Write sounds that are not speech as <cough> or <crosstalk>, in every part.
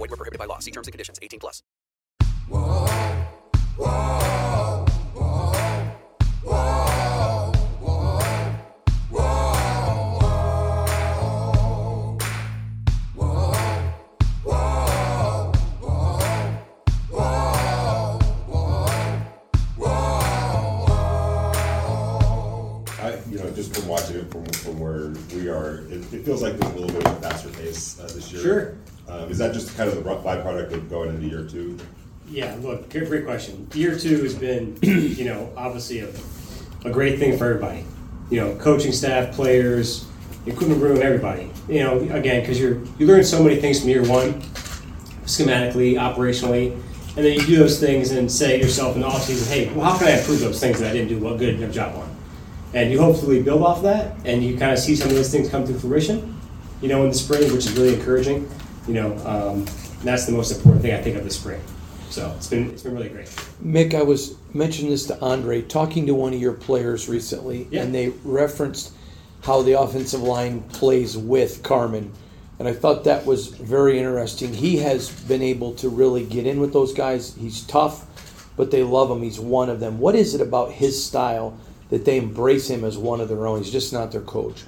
Void were prohibited by law. See terms and conditions. 18 plus. Whoa, whoa, whoa, whoa, whoa, whoa, whoa, whoa, whoa, I, you know, just from watching it from, from where we are, it, it feels like there's a little bit of a faster pace uh, this year. Sure. Um, is that just kind of the byproduct of going into year two? Yeah, look, great, great question. Year two has been, <clears throat> you know, obviously a, a great thing for everybody. You know, coaching staff, players, equipment room, everybody. You know, again, because you're you learn so many things from year one, schematically, operationally, and then you do those things and say yourself in the offseason, hey, well, how can I improve those things that I didn't do well good enough job on? And you hopefully build off that, and you kind of see some of those things come to fruition. You know, in the spring, which is really encouraging. You know, um, that's the most important thing I think of the spring. So it's been it's been really great. Mick, I was mentioning this to Andre, talking to one of your players recently, Yeah. and they referenced how the offensive line plays with Carmen. And I thought that was very interesting. He has been able to really get in with those guys. He's tough, but they love him. He's one of them. What is it about his style that they embrace him as one of their own? He's just not their coach.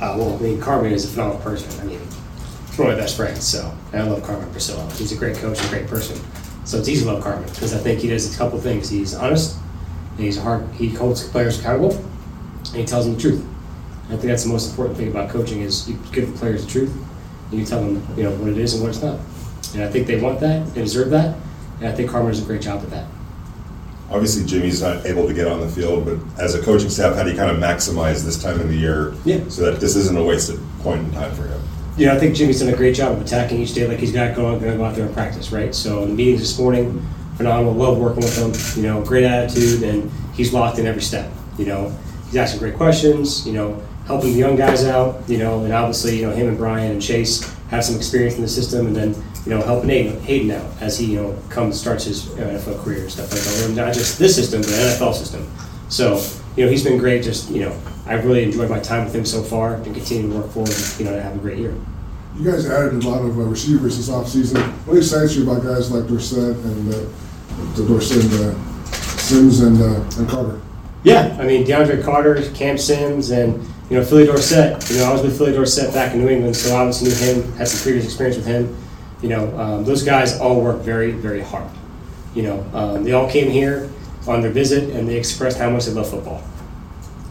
Uh, well, I mean, Carmen is a phenomenal person. I mean, one of my best friends, so I love Carmen Bricillo. He's a great coach and a great person. So it's easy to love Carmen because I think he does a couple things. He's honest, and he's hard. He holds players accountable, and he tells them the truth. I think that's the most important thing about coaching is you give the players the truth, and you tell them you know what it is and what it's not. And I think they want that, they deserve that, and I think Carmen does a great job at that. Obviously, Jimmy's not able to get on the field, but as a coaching staff, how do you kind of maximize this time of the year Yeah. so that this isn't a wasted point in time for him? You know, I think Jimmy's done a great job of attacking each day like he's got going, going to go out there and practice, right? So the meetings this morning, phenomenal. Love working with him. You know, great attitude, and he's locked in every step. You know, he's asking great questions. You know, helping the young guys out. You know, and obviously, you know, him and Brian and Chase have some experience in the system, and then you know, helping Aidan, Aidan out as he you know comes starts his uh, NFL career and stuff like that. Not just this system, but the NFL system. So you know, he's been great. Just you know, I've really enjoyed my time with him so far, and continue to work forward. You know, to have a great year. You guys added a lot of uh, receivers this offseason. What excites you about guys like Dorsett and uh, Dorsett and uh, Sims and, uh, and Carter? Yeah, I mean DeAndre Carter, Cam Sims, and you know Philly Dorsett. You know I was with Philly Dorsett back in New England, so I obviously knew him, had some previous experience with him. You know um, those guys all work very, very hard. You know um, they all came here on their visit and they expressed how much they love football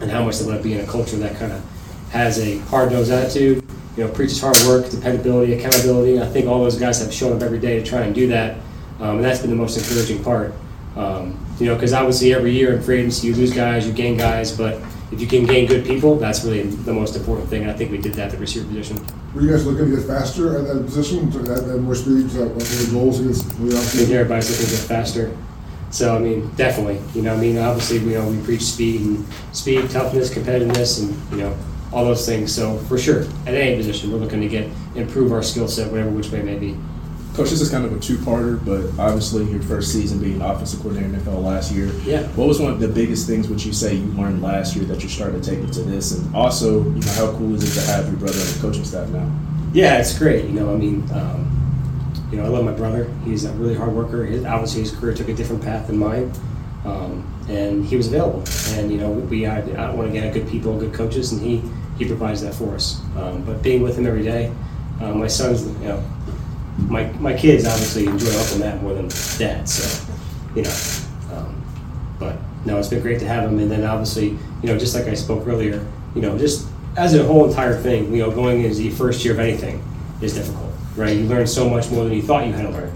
and how much they love being in a culture that kind of has a hard nosed attitude. You know, preaches hard work, dependability, accountability. I think all those guys have shown up every day to try and do that, um, and that's been the most encouraging part. Um, you know, because obviously every year in free agency you lose guys, you gain guys, but if you can gain good people, that's really the most important thing. And I think we did that at the receiver position. Were you guys looking to get faster at that position, to add, add more speed to what the goals against the I think everybody's looking to get faster. So I mean, definitely, you know, I mean, obviously, you know, we preach speed and speed, toughness, competitiveness, and you know, all those things. So for sure, at any position, we're looking to get improve our skill set, whatever which way it may be. Coach, this is kind of a two-parter, but obviously your first season being offensive coordinator in NFL last year. Yeah. What was one of the biggest things would you say you learned last year that you're starting to take into this? And also, you know, how cool is it to have your brother on the coaching staff now? Yeah, it's great. You know, I mean, um, you know, I love my brother. He's a really hard worker. His, obviously, his career took a different path than mine, um, and he was available. And you know, we I, I want to get good people, good coaches, and he he provides that for us. Um, but being with him every day, uh, my son's you know my my kids obviously enjoy Uncle Matt more than Dad, so you know. Um, but no, it's been great to have him, and then obviously, you know, just like I spoke earlier, you know, just as a whole entire thing, you know, going into the first year of anything is difficult, right? You learn so much more than you thought you had to learn,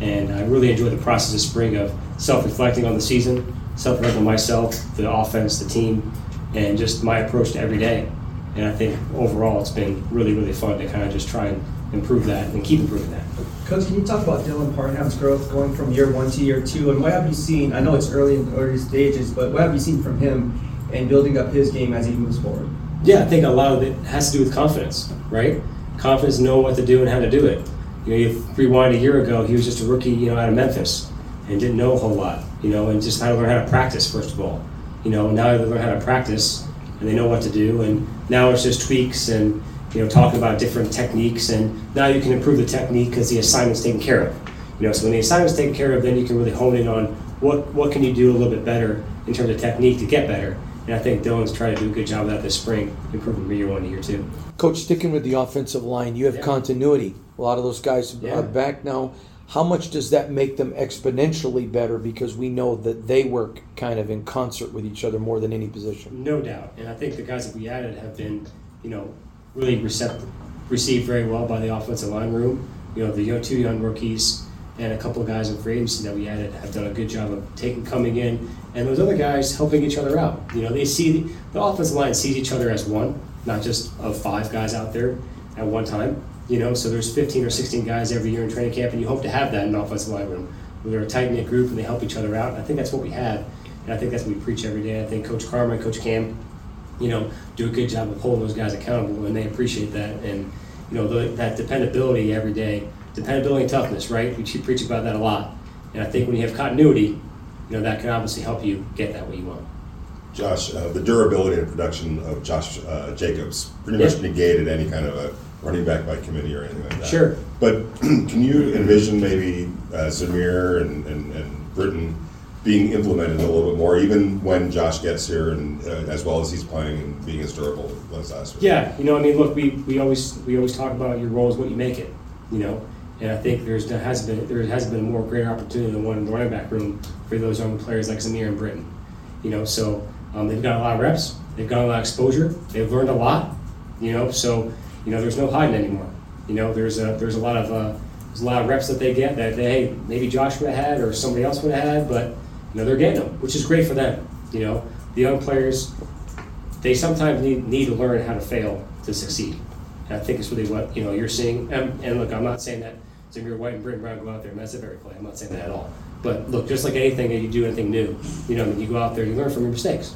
and I really enjoyed the process of spring of self-reflecting on the season, self-reflecting on myself, the offense, the team, and just my approach to every day. And I think overall, it's been really, really fun to kind of just try and improve that and keep improving that. Coach, can you talk about Dylan Parham's growth going from year one to year two, and what have you seen? I know it's early in the early stages, but what have you seen from him and building up his game as he moves forward? Yeah, I think a lot of it has to do with confidence, right? Confidence, know what to do and how to do it. You know, you rewind a year ago, he was just a rookie, you know, out of Memphis and didn't know a whole lot, you know, and just how to learn how to practice first of all. You know, now they learn how to practice and they know what to do, and now it's just tweaks and you know talking about different techniques, and now you can improve the technique because the assignment's taken care of. You know, so when the assignment's taken care of, then you can really hone in on what what can you do a little bit better in terms of technique to get better. And I think Dylan's trying to do a good job of that this spring, improving from year one to year two. Coach, sticking with the offensive line, you have Yeah. continuity. A lot of those guys Yeah. are back now. How much does that make them exponentially better because we know that they work kind of in concert with each other more than any position? No doubt, and I think the guys that we added have been, you know, really recept- received very well by the offensive line room. You know, the two young rookies and a couple of guys in free agency that we added have done a good job of taking coming in, and those other guys helping each other out. You know, they see the offensive line sees each other as one, not just of five guys out there at one time. You know, so there's 15 or 16 guys every year in training camp, and you hope to have that in an offensive line room. They're a tight knit group and they help each other out. I think that's what we have, and I think that's what we preach every day. I think Coach Carmen, Coach Cam, you know, do a good job of holding those guys accountable, and they appreciate that. And you know, the, that dependability every day, dependability and toughness, right? We keep preach about that a lot. And I think when you have continuity, you know, that can obviously help you get that what you want. Josh, uh, the durability and production of Josh uh, Jacobs pretty much Yeah. negated any kind of a running back by committee or anything like that. Sure. But <clears throat> can you envision maybe uh, Zamir and, and, and Brittain being implemented a little bit more, even when Josh gets here and uh, as well as he's playing and being as durable as last week? Yeah, you know, I mean, look, we, we always we always talk about your role is what you make it, you know, and I think there's there has been there has been a more greater opportunity than one in the running back room for those young players like Zamir and Brittain, you know. So um, they've got a lot of reps, they've got a lot of exposure, they've learned a lot, you know. So you know, there's no hiding anymore. You know, there's a there's a lot of uh, there's a lot of reps that they get that they hey maybe Josh would have had or somebody else would have had, but you know they're getting them, which is great for them. You know, the young players they sometimes need, need to learn how to fail to succeed. And I think it's really what you know you're seeing. And, and look, I'm not saying that Zamir White and Brittain Brown go out there and mess up every play. I'm not saying that at all. But look, just like anything that you do, anything new, you know, you go out there, you learn from your mistakes,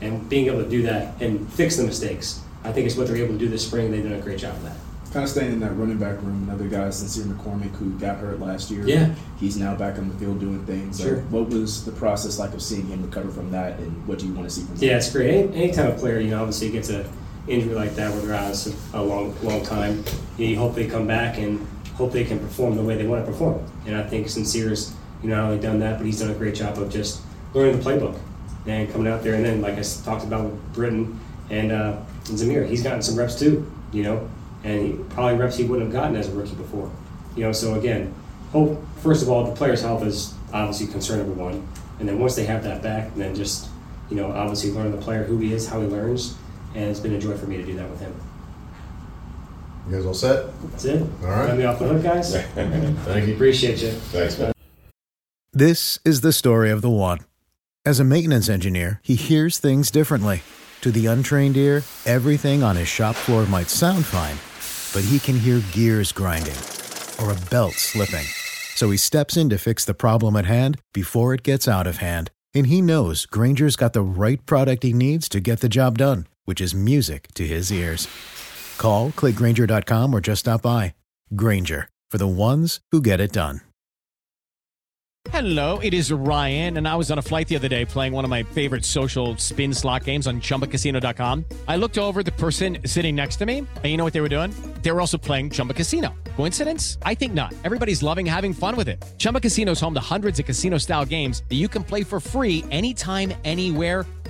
and being able to do that and fix the mistakes, I think is what they're able to do this spring. They've done a great job of that. Kind of staying in that running back room, another guy, Sincere McCormick, who got hurt last year. Yeah. He's now back on the field doing things. Sure. Uh, what was the process like of seeing him recover from that, and what do you want to see from him? Yeah, it's great. Any, anytime a player, you know, obviously gets a injury like that where they're out a a long, long time, you, know, you hope they come back and hope they can perform the way they want to perform. And I think Sincere's, you know, not only done that, but he's done a great job of just learning the playbook and coming out there. And then, like I talked about with Brittain and, uh, and Zamir, he's gotten some reps too, you know, and he, probably reps he wouldn't have gotten as a rookie before. You know, so again, hope first of all the player's health is obviously concern number one, and then once they have that back, then just you know obviously learn the player who he is, how he learns, and it's been a joy for me to do that with him. You guys all set? That's it. All right. Let me off the hook, guys. <laughs> Thank you. Appreciate you. Thanks, man. This is the story of the one. As a maintenance engineer, he hears things differently. To the untrained ear, everything on his shop floor might sound fine, but he can hear gears grinding or a belt slipping. So he steps in to fix the problem at hand before it gets out of hand. And he knows Grainger's got the right product he needs to get the job done, which is music to his ears. Call, clickgrainger.com, or just stop by. Grainger, for the ones who get it done. Hello, it is Ryan, and I was on a flight the other day playing one of my favorite social spin slot games on chumbacasino.com. I looked over the person sitting next to me, and you know what they were doing? They were also playing Chumba Casino. Coincidence? I think not. Everybody's loving having fun with it. Chumba Casino is home to hundreds of casino style games that you can play for free anytime, anywhere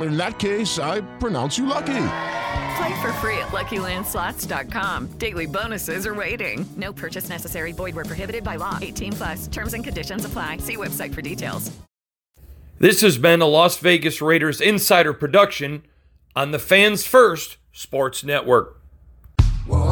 In that case, I pronounce you lucky. Play for free at LuckyLandSlots.com. Daily bonuses are waiting. No purchase necessary. Void where prohibited by law. 18 plus. Terms and conditions apply. See website for details. This has been a Las Vegas Raiders insider production on the Fans First Sports Network. It's